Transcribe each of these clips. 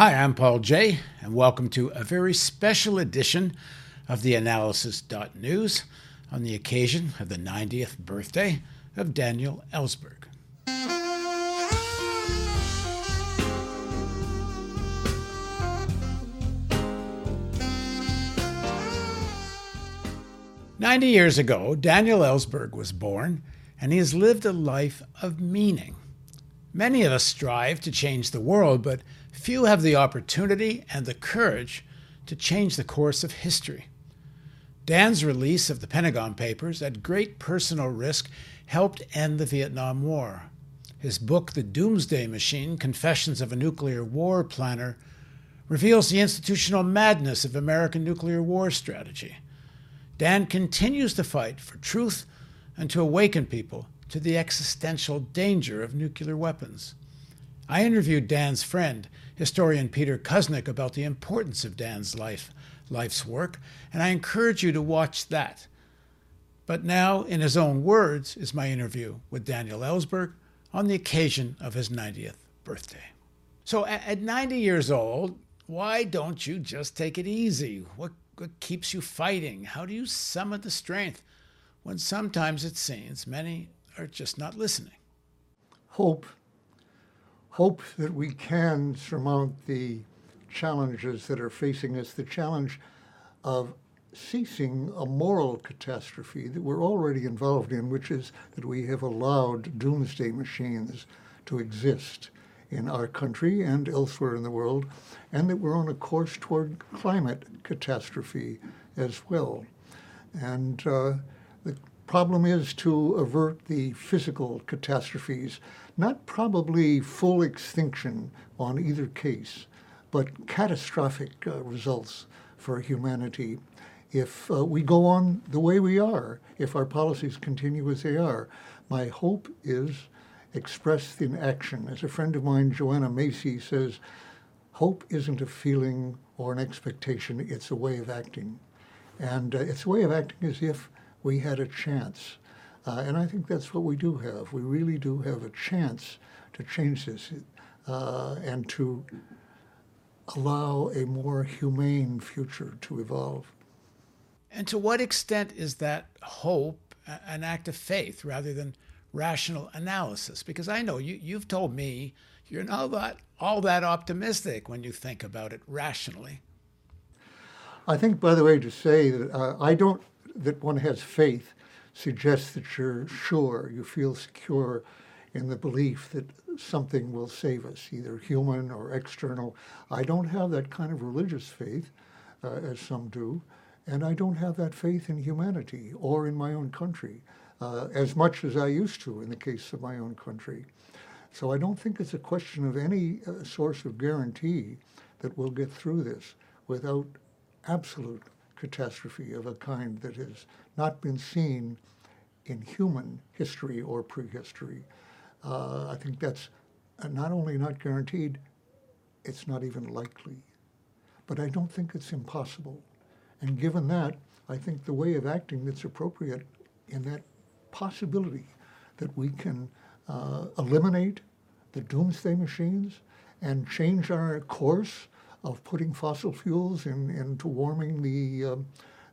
Hi, I'm Paul Jay, and welcome to a very special edition of the Analysis.news on the occasion of the 90th birthday of Daniel Ellsberg. Ninety years ago, Daniel Ellsberg was born, and he has lived a life of meaning. Many of us strive to change the world, but few have the opportunity and the courage to change the course of history. Dan's release of the Pentagon Papers at great personal risk helped end the Vietnam War. His book, The Doomsday Machine Confessions of a Nuclear War Planner, reveals the institutional madness of American nuclear war strategy. Dan continues to fight for truth and to awaken people to the existential danger of nuclear weapons. I interviewed Dan's friend, historian Peter Kuznick, about the importance of Dan's life, life's work, and I encourage you to watch that. But now, in his own words, is my interview with Daniel Ellsberg on the occasion of his 90th birthday. So, at 90 years old, why don't you just take it easy? What what keeps you fighting? How do you summon the strength when sometimes it seems many are just not listening? Hope. Hope that we can surmount the challenges that are facing us, the challenge of ceasing a moral catastrophe that we're already involved in, which is that we have allowed doomsday machines to exist in our country and elsewhere in the world, and that we're on a course toward climate catastrophe as well. And uh, the problem is to avert the physical catastrophes, not probably full extinction on either case, but catastrophic uh, results for humanity if uh, we go on the way we are, if our policies continue as they are. My hope is expressed in action. As a friend of mine, Joanna Macy, says, hope isn't a feeling or an expectation, it's a way of acting. And uh, it's a way of acting as if we had a chance. Uh, and I think that's what we do have. We really do have a chance to change this uh, and to allow a more humane future to evolve. And to what extent is that hope an act of faith rather than rational analysis because I know you, you've told me you're not that, all that optimistic when you think about it rationally. I think, by the way, to say that uh, I don't, that one has faith suggests that you're sure, you feel secure in the belief that something will save us, either human or external. I don't have that kind of religious faith, uh, as some do, and I don't have that faith in humanity or in my own country uh, as much as I used to in the case of my own country. So I don't think it's a question of any uh, source of guarantee that we'll get through this without absolute catastrophe of a kind that has not been seen in human history or prehistory. Uh, I think that's not only not guaranteed, it's not even likely. But I don't think it's impossible. And given that, I think the way of acting that's appropriate in that possibility that we can uh, eliminate the doomsday machines and change our course of putting fossil fuels in, into warming the, um,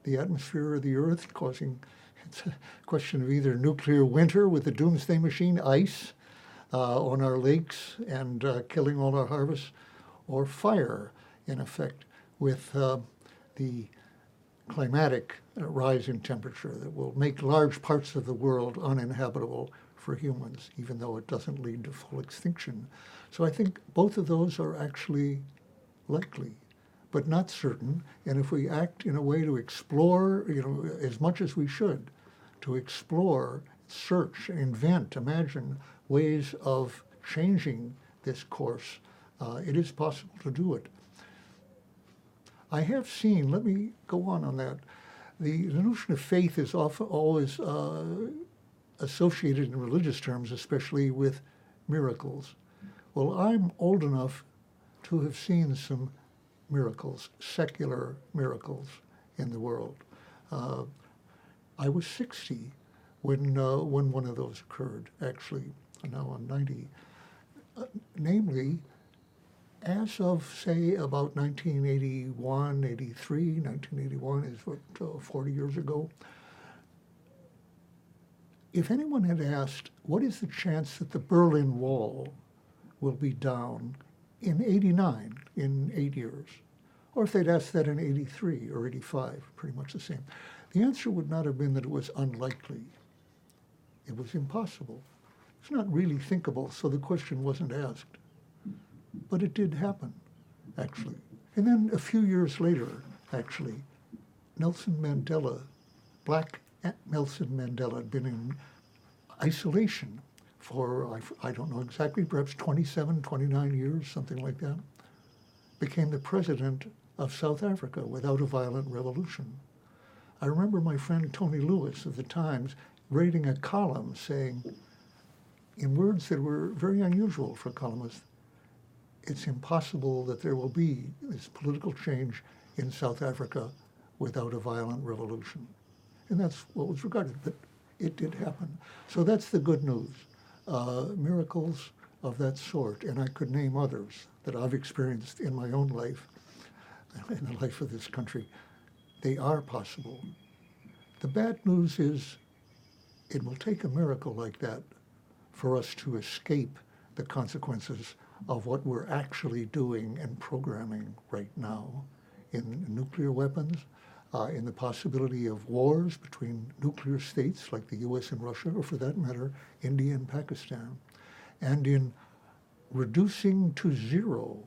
the atmosphere of the Earth, causing it's a question of either nuclear winter with the doomsday machine, ice uh, on our lakes and uh, killing all our harvests, or fire, in effect, with uh, the climatic rise in temperature that will make large parts of the world uninhabitable for humans, even though it doesn't lead to full extinction. So I think both of those are actually likely, but not certain. And if we act in a way to explore, you know, as much as we should, to explore, search, invent, imagine ways of changing this course, uh, it is possible to do it. I have seen, let me go on on that. The, the notion of faith is often always uh, associated in religious terms, especially with miracles. Well, I'm old enough to have seen some miracles, secular miracles in the world. Uh, I was 60 when, uh, when one of those occurred, actually. Now I'm 90. Uh, namely, as of, say, about 1981, 83, 1981 is what, uh, 40 years ago, if anyone had asked, what is the chance that the Berlin Wall will be down in 89, in eight years? Or if they'd asked that in 83 or 85, pretty much the same. The answer would not have been that it was unlikely. It was impossible. It's not really thinkable, so the question wasn't asked. But it did happen, actually. And then a few years later, actually, Nelson Mandela, black Nelson Mandela, had been in isolation for, I, I don't know exactly, perhaps 27, 29 years, something like that, became the president of South Africa without a violent revolution. I remember my friend Tony Lewis of the Times writing a column saying, in words that were very unusual for columnists, it's impossible that there will be this political change in South Africa without a violent revolution. And that's what was regarded, but it did happen. So that's the good news. Uh, miracles of that sort, and I could name others that I've experienced in my own life, in the life of this country, they are possible. The bad news is it will take a miracle like that for us to escape the consequences of what we're actually doing and programming right now in nuclear weapons, uh, in the possibility of wars between nuclear states like the US and Russia, or for that matter, India and Pakistan, and in reducing to zero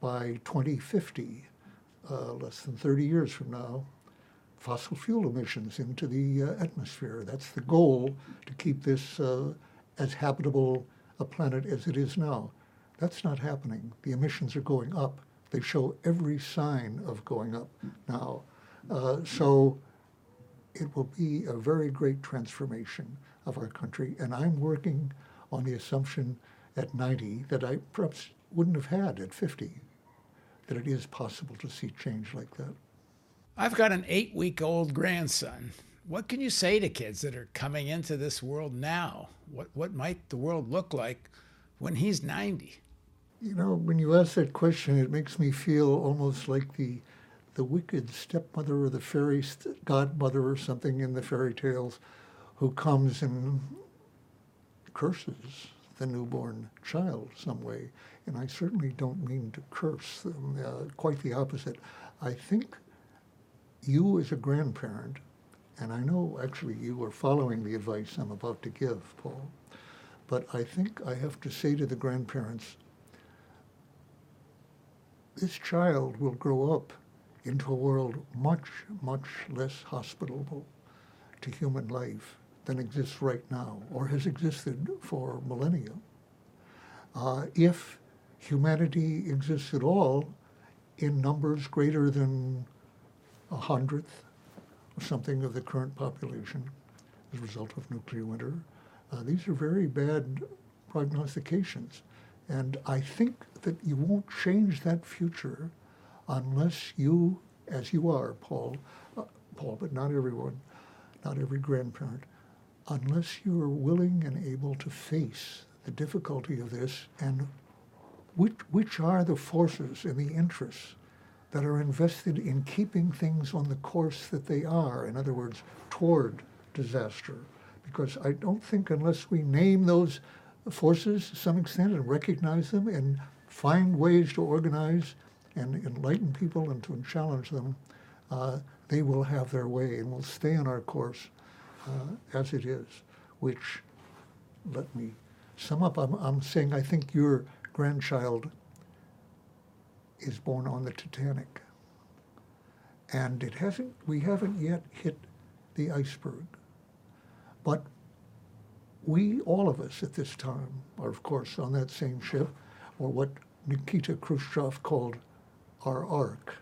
by 2050, uh, less than 30 years from now, fossil fuel emissions into the uh, atmosphere. That's the goal to keep this uh, as habitable a planet as it is now. That's not happening. The emissions are going up. They show every sign of going up now. Uh, so it will be a very great transformation of our country. And I'm working on the assumption at 90 that I perhaps wouldn't have had at 50, that it is possible to see change like that. I've got an eight week old grandson. What can you say to kids that are coming into this world now? What, what might the world look like when he's 90? You know, when you ask that question, it makes me feel almost like the, the wicked stepmother or the fairy godmother or something in the fairy tales who comes and curses the newborn child some way. And I certainly don't mean to curse them, uh, quite the opposite. I think you as a grandparent, and I know actually you are following the advice I'm about to give, Paul, but I think I have to say to the grandparents, this child will grow up into a world much, much less hospitable to human life than exists right now or has existed for millennia. Uh, if humanity exists at all in numbers greater than a hundredth or something of the current population as a result of nuclear winter. Uh, these are very bad prognostications. And I think that you won't change that future unless you, as you are, Paul, uh, Paul, but not everyone, not every grandparent, unless you are willing and able to face the difficulty of this and which, which are the forces and the interests that are invested in keeping things on the course that they are, in other words, toward disaster. Because I don't think unless we name those forces to some extent and recognize them and find ways to organize and enlighten people and to challenge them, uh, they will have their way and will stay on our course uh, as it is, which, let me sum up, I'm, I'm saying I think your grandchild is born on the Titanic. And it hasn't, we haven't yet hit the iceberg. But we, all of us at this time, are of course on that same ship, or what Nikita Khrushchev called our ark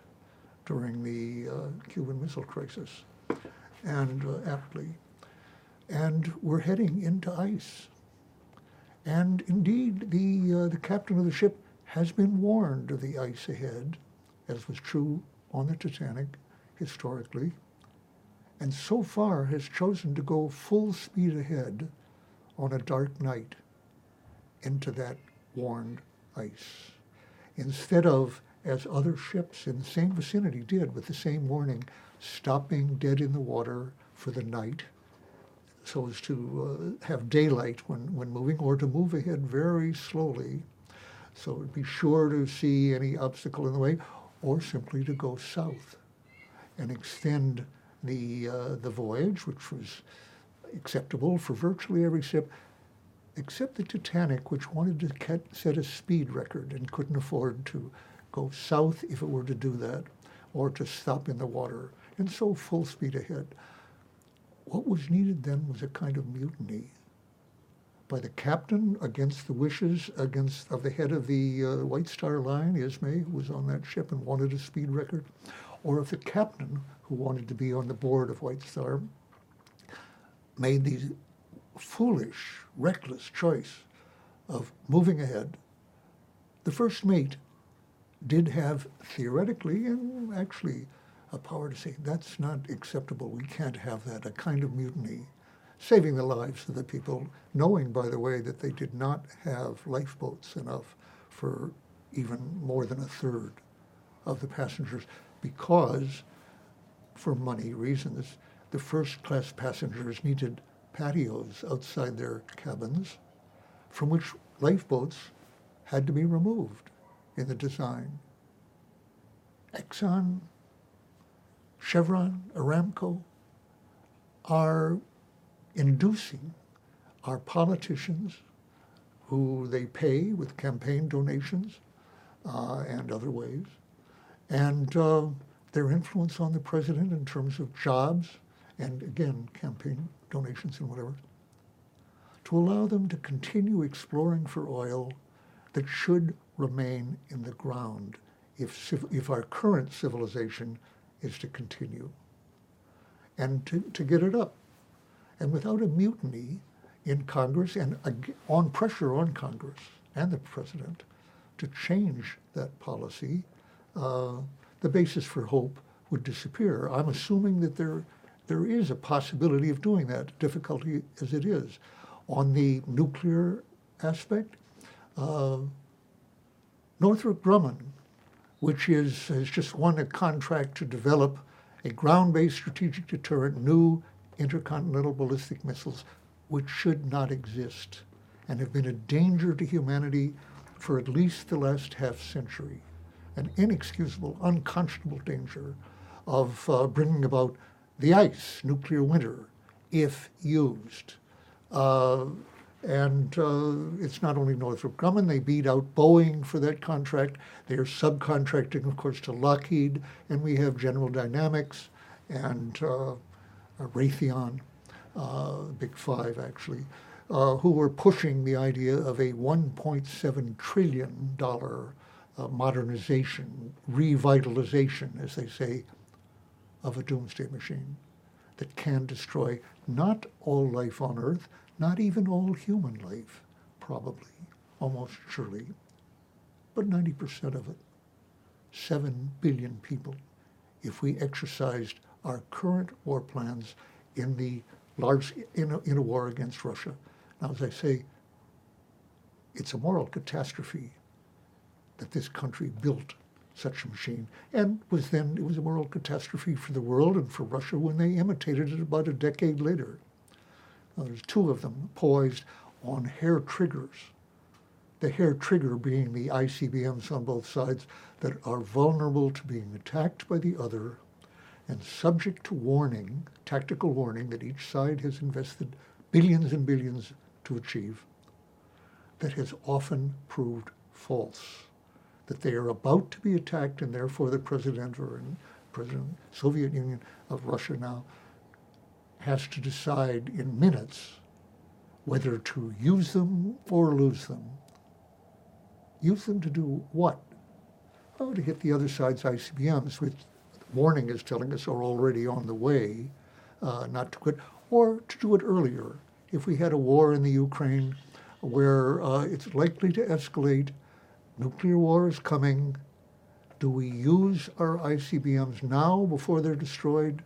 during the uh, Cuban Missile Crisis, and uh, aptly. And we're heading into ice. And indeed, the, uh, the captain of the ship has been warned of the ice ahead, as was true on the Titanic historically, and so far has chosen to go full speed ahead on a dark night into that warned ice. instead of, as other ships in the same vicinity did with the same warning, stopping dead in the water for the night so as to uh, have daylight when, when moving or to move ahead very slowly so be sure to see any obstacle in the way or simply to go south and extend the, uh, the voyage, which was acceptable for virtually every ship, except the Titanic, which wanted to set a speed record and couldn't afford to go south if it were to do that, or to stop in the water, and so full speed ahead. What was needed then was a kind of mutiny by the captain against the wishes against of the head of the uh, White Star Line, Ismay, who was on that ship and wanted a speed record, or if the captain who wanted to be on the board of White Star made the foolish, reckless choice of moving ahead, the first mate did have theoretically and actually a power to say that's not acceptable. We can't have that. A kind of mutiny saving the lives of the people, knowing, by the way, that they did not have lifeboats enough for even more than a third of the passengers because, for money reasons, the first class passengers needed patios outside their cabins from which lifeboats had to be removed in the design. Exxon, Chevron, Aramco are inducing our politicians, who they pay with campaign donations uh, and other ways, and uh, their influence on the president in terms of jobs and, again, campaign donations and whatever, to allow them to continue exploring for oil that should remain in the ground if, if our current civilization is to continue and to, to get it up and without a mutiny in Congress and on pressure on Congress and the president to change that policy, uh, the basis for hope would disappear. I'm assuming that there, there is a possibility of doing that, difficulty as it is. On the nuclear aspect, uh, Northrop Grumman, which is, has just won a contract to develop a ground-based strategic deterrent, new intercontinental ballistic missiles, which should not exist and have been a danger to humanity for at least the last half century. An inexcusable, unconscionable danger of uh, bringing about the ice, nuclear winter, if used. Uh, and uh, it's not only Northrop Grumman, they beat out Boeing for that contract. They are subcontracting, of course, to Lockheed, and we have General Dynamics and uh, Raytheon, uh, Big Five actually, uh, who were pushing the idea of a $1.7 trillion uh, modernization, revitalization, as they say, of a doomsday machine that can destroy not all life on Earth, not even all human life, probably, almost surely, but 90% of it. 7 billion people. If we exercised our current war plans in the large in a, in a war against Russia. Now, as I say, it's a moral catastrophe that this country built such a machine, and was then it was a moral catastrophe for the world and for Russia when they imitated it about a decade later. There's two of them poised on hair triggers. The hair trigger being the ICBMs on both sides that are vulnerable to being attacked by the other and subject to warning, tactical warning that each side has invested billions and billions to achieve, that has often proved false. That they are about to be attacked, and therefore the president or President Soviet Union of Russia now has to decide in minutes whether to use them or lose them. Use them to do what? Oh, to hit the other side's ICBMs, which the warning is telling us are already on the way, uh, not to quit, or to do it earlier. If we had a war in the Ukraine where uh, it's likely to escalate, nuclear war is coming, do we use our ICBMs now before they're destroyed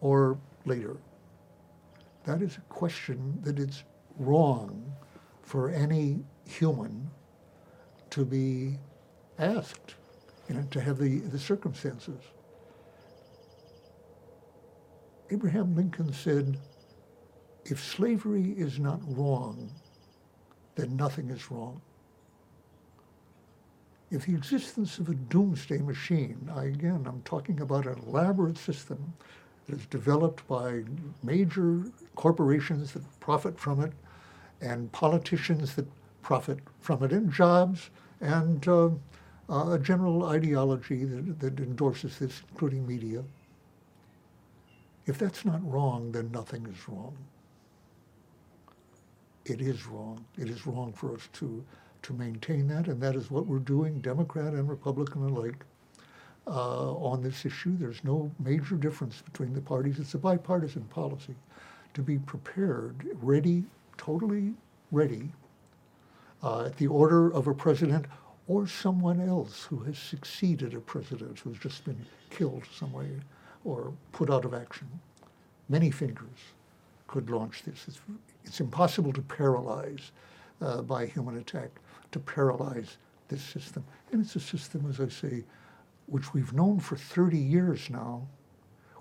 or later? That is a question that it's wrong for any human to be asked you know, to have the, the circumstances. Abraham Lincoln said, if slavery is not wrong, then nothing is wrong. If the existence of a doomsday machine, I, again, I'm talking about an elaborate system that is developed by major corporations that profit from it and politicians that profit from it, and jobs and uh, uh, a general ideology that, that endorses this, including media. If that's not wrong, then nothing is wrong. It is wrong. It is wrong for us to, to maintain that, and that is what we're doing, Democrat and Republican alike, on this issue. There's no major difference between the parties. It's a bipartisan policy to be prepared, ready, totally ready, uh, at the order of a president or someone else who has succeeded a president who's just been killed some way or put out of action. Many fingers could launch this. It's, it's impossible to paralyze uh, by human attack, to paralyze this system. And it's a system, as I say, which we've known for 30 years now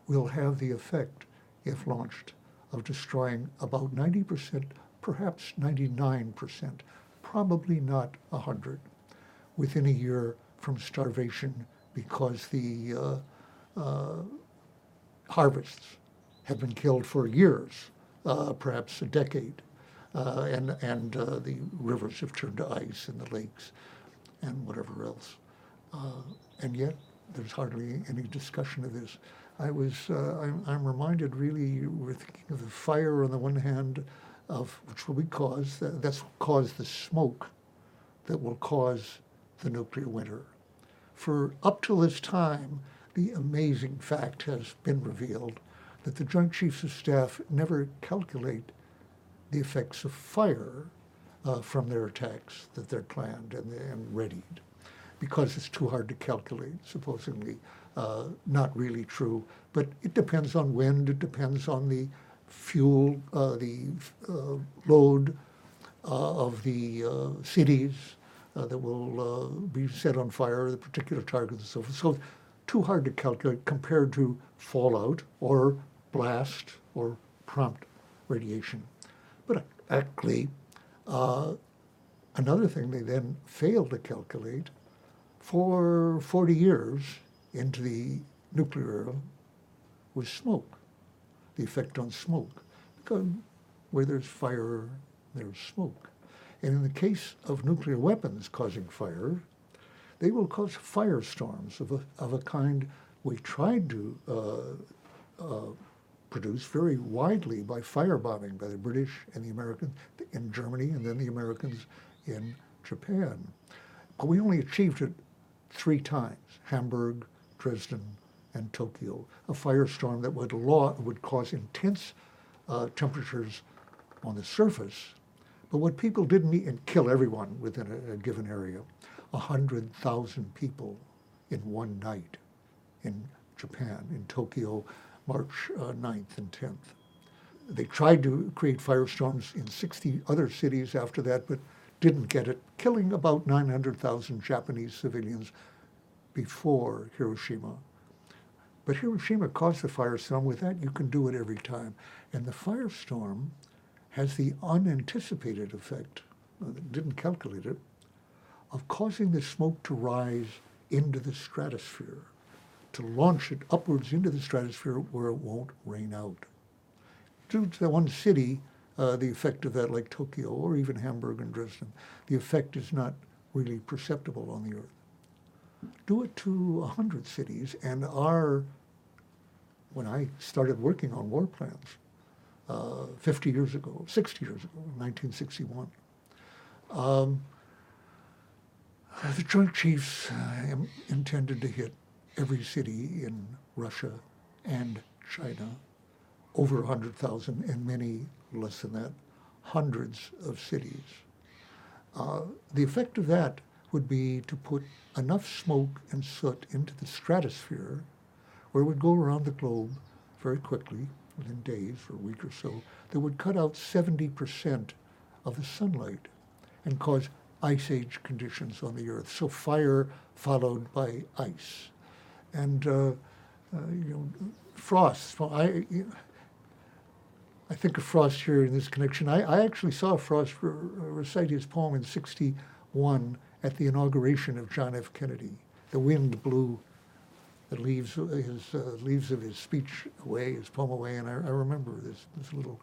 will have the effect, if launched, of destroying about 90%, perhaps 99%, probably not 100 within a year from starvation because the uh, uh, harvests have been killed for years, uh, perhaps a decade, uh, and, and uh, the rivers have turned to ice and the lakes and whatever else. Uh, and yet, there's hardly any discussion of this. I was, I'm, I'm, reminded really, of the fire on the one hand, of which will be caused, that's what caused the smoke that will cause the nuclear winter. For up to this time, the amazing fact has been revealed that the Joint Chiefs of Staff never calculate the effects of fire uh, from their attacks that they're planned and, and readied because it's too hard to calculate, supposedly uh, not really true. But it depends on wind, it depends on the fuel, uh, the uh, load uh, of the uh, cities, uh, that will be set on fire, the particular target, and so forth. So too hard to calculate compared to fallout or blast or prompt radiation. But actually, another thing they then fail to calculate for 40 years into the nuclear era was smoke, the effect on smoke. Because where there's fire, there's smoke. And in the case of nuclear weapons causing fire, they will cause firestorms of a, of a kind we tried to uh, uh, produce very widely by firebombing by the British and the Americans in Germany and then the Americans in Japan. But we only achieved it three times, Hamburg, Dresden, and Tokyo, a firestorm that would, law, would cause intense uh, temperatures on the surface but what people didn't mean, and kill everyone within a, a given area, 100,000 people in one night in Japan, in Tokyo, March uh, 9th and 10th. They tried to create firestorms in 60 other cities after that, but didn't get it, killing about 900,000 Japanese civilians before Hiroshima. But Hiroshima caused the firestorm. With that, you can do it every time. And the firestorm has the unanticipated effect, uh, didn't calculate it, of causing the smoke to rise into the stratosphere, to launch it upwards into the stratosphere where it won't rain out. Due to that one city, uh, the effect of that, like Tokyo or even Hamburg and Dresden, the effect is not really perceptible on the earth. Do it to 100 cities, and our, when I started working on war plans, uh, 50 years ago, 60 years ago, 1961. Um, the Joint Chiefs uh, intended to hit every city in Russia and China, over 100,000, and many less than that, hundreds of cities. Uh, the effect of that would be to put enough smoke and soot into the stratosphere where it would go around the globe very quickly within days or a week or so, that would cut out 70% of the sunlight and cause ice age conditions on the Earth. So fire followed by ice, and uh, uh, you know, frost. I, I think of Frost here in this connection. I, I actually saw Frost re- recite his poem in '61 at the inauguration of John F. Kennedy. The wind blew the leaves, his uh, leaves of his speech away, his poem away, and I, I remember this, this little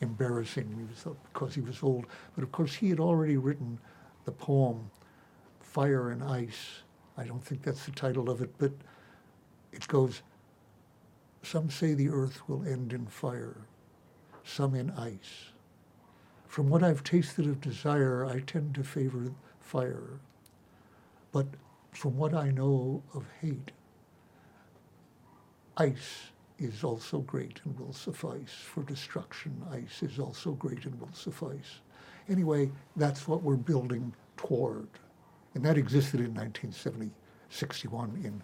embarrassing because he was old. But of course, he had already written the poem Fire and Ice. I don't think that's the title of it, but it goes, Some say the earth will end in fire, some in ice. From what I've tasted of desire, I tend to favor fire. But from what I know of hate, ice is also great and will suffice. For destruction, ice is also great and will suffice. Anyway, that's what we're building toward. And that existed in 1970, 61 in,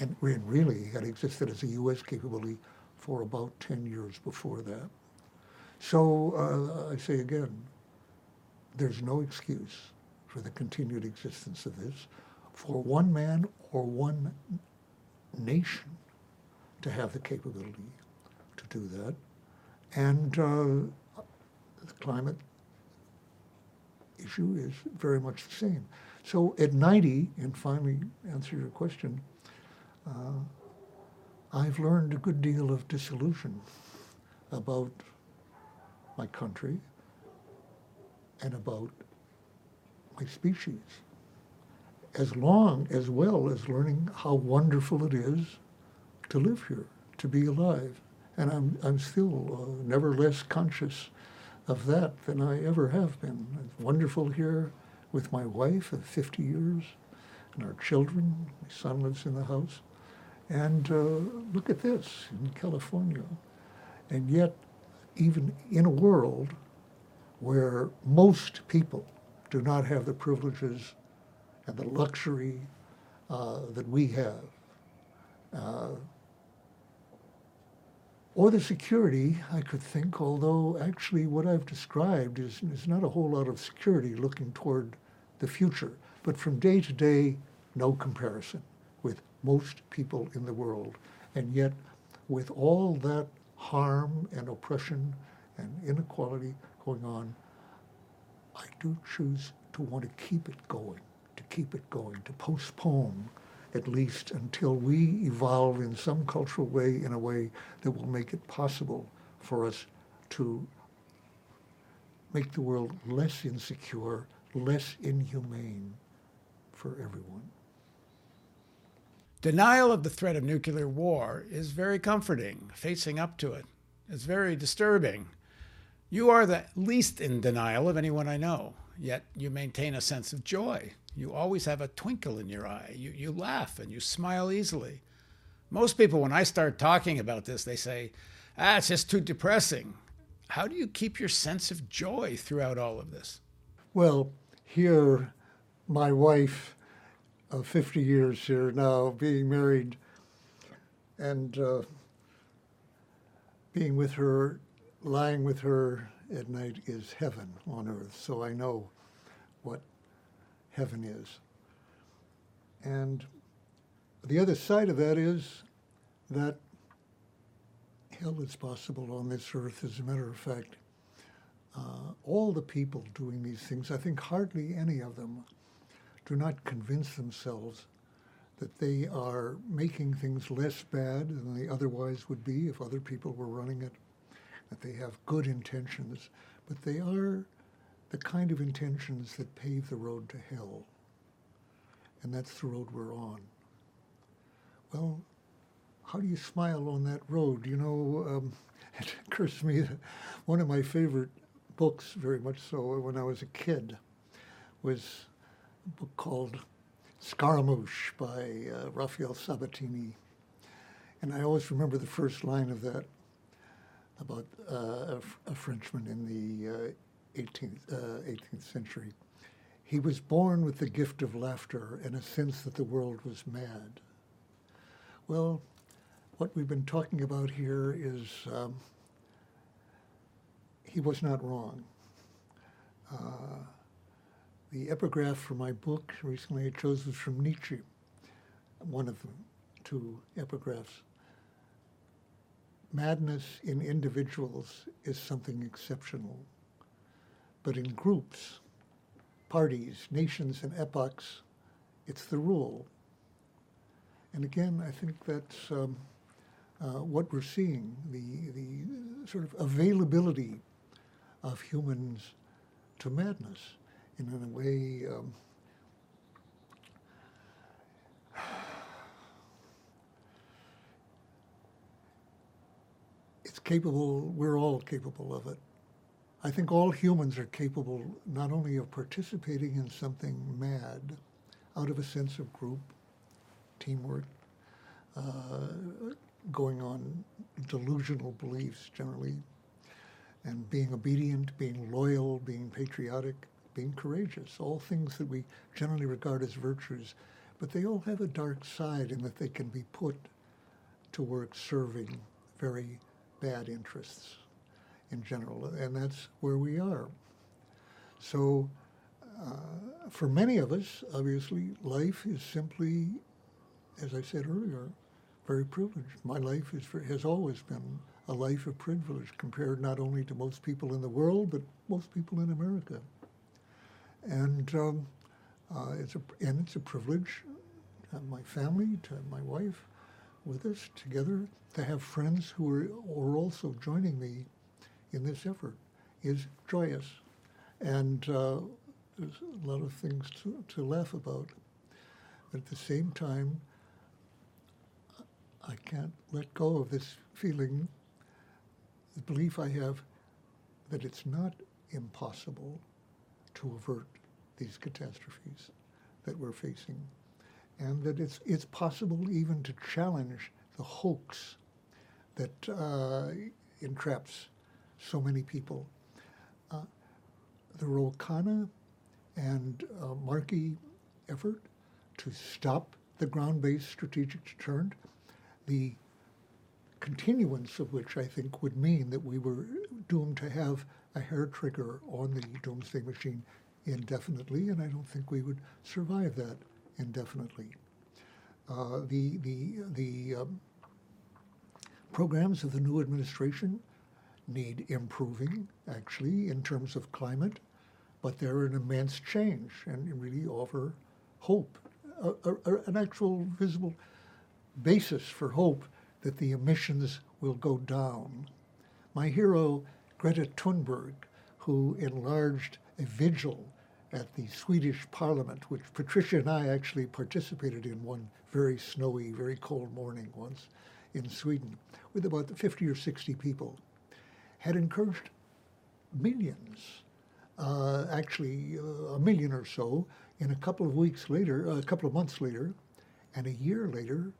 and really had existed as a U.S. capability for about 10 years before that. So uh, I say again, there's no excuse for the continued existence of this for one man or one nation to have the capability to do that. And uh, the climate issue is very much the same. So at 90, and finally answer your question, uh, I've learned a good deal of disillusion about my country and about my species, as long as well as learning how wonderful it is to live here, to be alive. And I'm, I'm still uh, never less conscious of that than I ever have been. It's wonderful here with my wife of 50 years and our children. My son lives in the house. And uh, look at this in California. And yet, even in a world where most people do not have the privileges and the luxury uh, that we have, uh, or the security, I could think, although actually what I've described is, is not a whole lot of security looking toward the future. But from day to day, no comparison with most people in the world. And yet, with all that harm and oppression and inequality going on, I do choose to want to keep it going, to keep it going, to postpone at least until we evolve in some cultural way in a way that will make it possible for us to make the world less insecure, less inhumane for everyone. Denial of the threat of nuclear war is very comforting. Facing up to it. it is very disturbing. You are the least in denial of anyone I know, yet you maintain a sense of joy you always have a twinkle in your eye. You, you laugh and you smile easily. Most people, when I start talking about this, they say, ah, it's just too depressing. How do you keep your sense of joy throughout all of this? Well, here, my wife of 50 years here now, being married and uh, being with her, lying with her at night is heaven on earth. So I know what heaven is. And the other side of that is that hell is possible on this earth. As a matter of fact, uh, all the people doing these things, I think hardly any of them do not convince themselves that they are making things less bad than they otherwise would be if other people were running it, that they have good intentions, but they are the kind of intentions that pave the road to hell. And that's the road we're on. Well, how do you smile on that road? You know, um, it occurs to me that one of my favorite books, very much so, when I was a kid, was book called Scaramouche by uh, Rafael Sabatini. And I always remember the first line of that about uh, a, Frenchman in the uh, 18th, uh, 18th century. He was born with the gift of laughter and a sense that the world was mad. Well, what we've been talking about here is um, he was not wrong. Uh, the epigraph for my book recently I chose was from Nietzsche, one of the two epigraphs. Madness in individuals is something exceptional, but in groups, parties, nations, and epochs, it's the rule. And again, I think that's um, uh, what we're seeing the, the sort of availability of humans to madness. And in a way, um, it's capable, we're all capable of it. I think all humans are capable not only of participating in something mad out of a sense of group, teamwork, uh, going on delusional beliefs generally, and being obedient, being loyal, being patriotic, being courageous, all things that we generally regard as virtues, but they all have a dark side in that they can be put to work serving very bad interests in general, and that's where we are. So, uh, for many of us, obviously, life is simply, as I said earlier, very privileged. My life is, has always been a life of privilege compared not only to most people in the world, but most people in America. And um, uh, it's a and it's a privilege to have my family, to have my wife with us together, to have friends who are, are also joining me in this effort is joyous. And uh, there's a lot of things to, to laugh about. But at the same time, I can't let go of this feeling, the belief I have that it's not impossible to avert these catastrophes that we're facing, and that it's, it's possible even to challenge the hoax that uh, entraps so many people. Uh, the Ro Khanna and uh, Markey effort to stop the ground-based strategic deterrent, the continuance of which I think would mean that we were doomed to have a hair trigger on the doomsday machine indefinitely, and I don't think we would survive that indefinitely. Uh, the the the um, programs of the new administration need improving, actually, in terms of climate, but they're an immense change and really offer hope, a, a, an actual visible basis for hope that the emissions will go down. My hero, Greta Thunberg, who enlarged a vigil at the Swedish parliament, which Patricia and I actually participated in one very snowy, very cold morning once in Sweden, with about 50 or 60 people had encouraged millions, uh, actually uh, a million or so, in a couple of weeks later, a couple of months later, and a year later,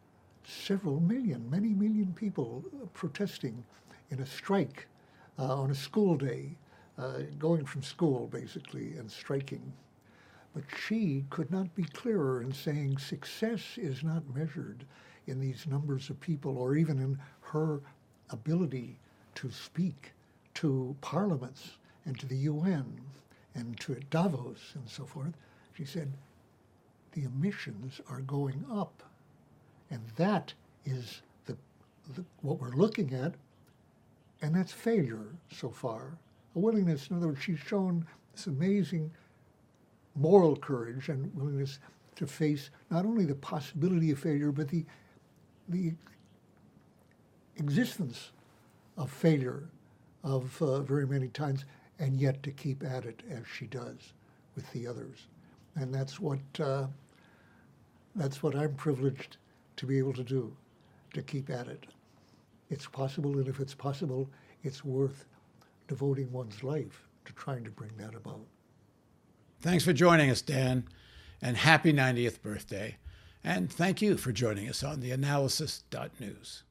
several million, many million people protesting in a strike uh, on a school day, uh, going from school basically and striking. But she could not be clearer in saying success is not measured in these numbers of people or even in her ability to speak to parliaments and to the UN and to Davos and so forth, she said, the emissions are going up. And that is the, the, what we're looking at, and that's failure so far. A willingness, in other words, she's shown this amazing moral courage and willingness to face not only the possibility of failure, but the, the existence of failure of uh, very many times, and yet to keep at it as she does with the others. And that's what uh, that's what I'm privileged to be able to do, to keep at it. It's possible, and if it's possible, it's worth devoting one's life to trying to bring that about. Thanks for joining us, Dan, and happy 90th birthday. And thank you for joining us on the analysis.news.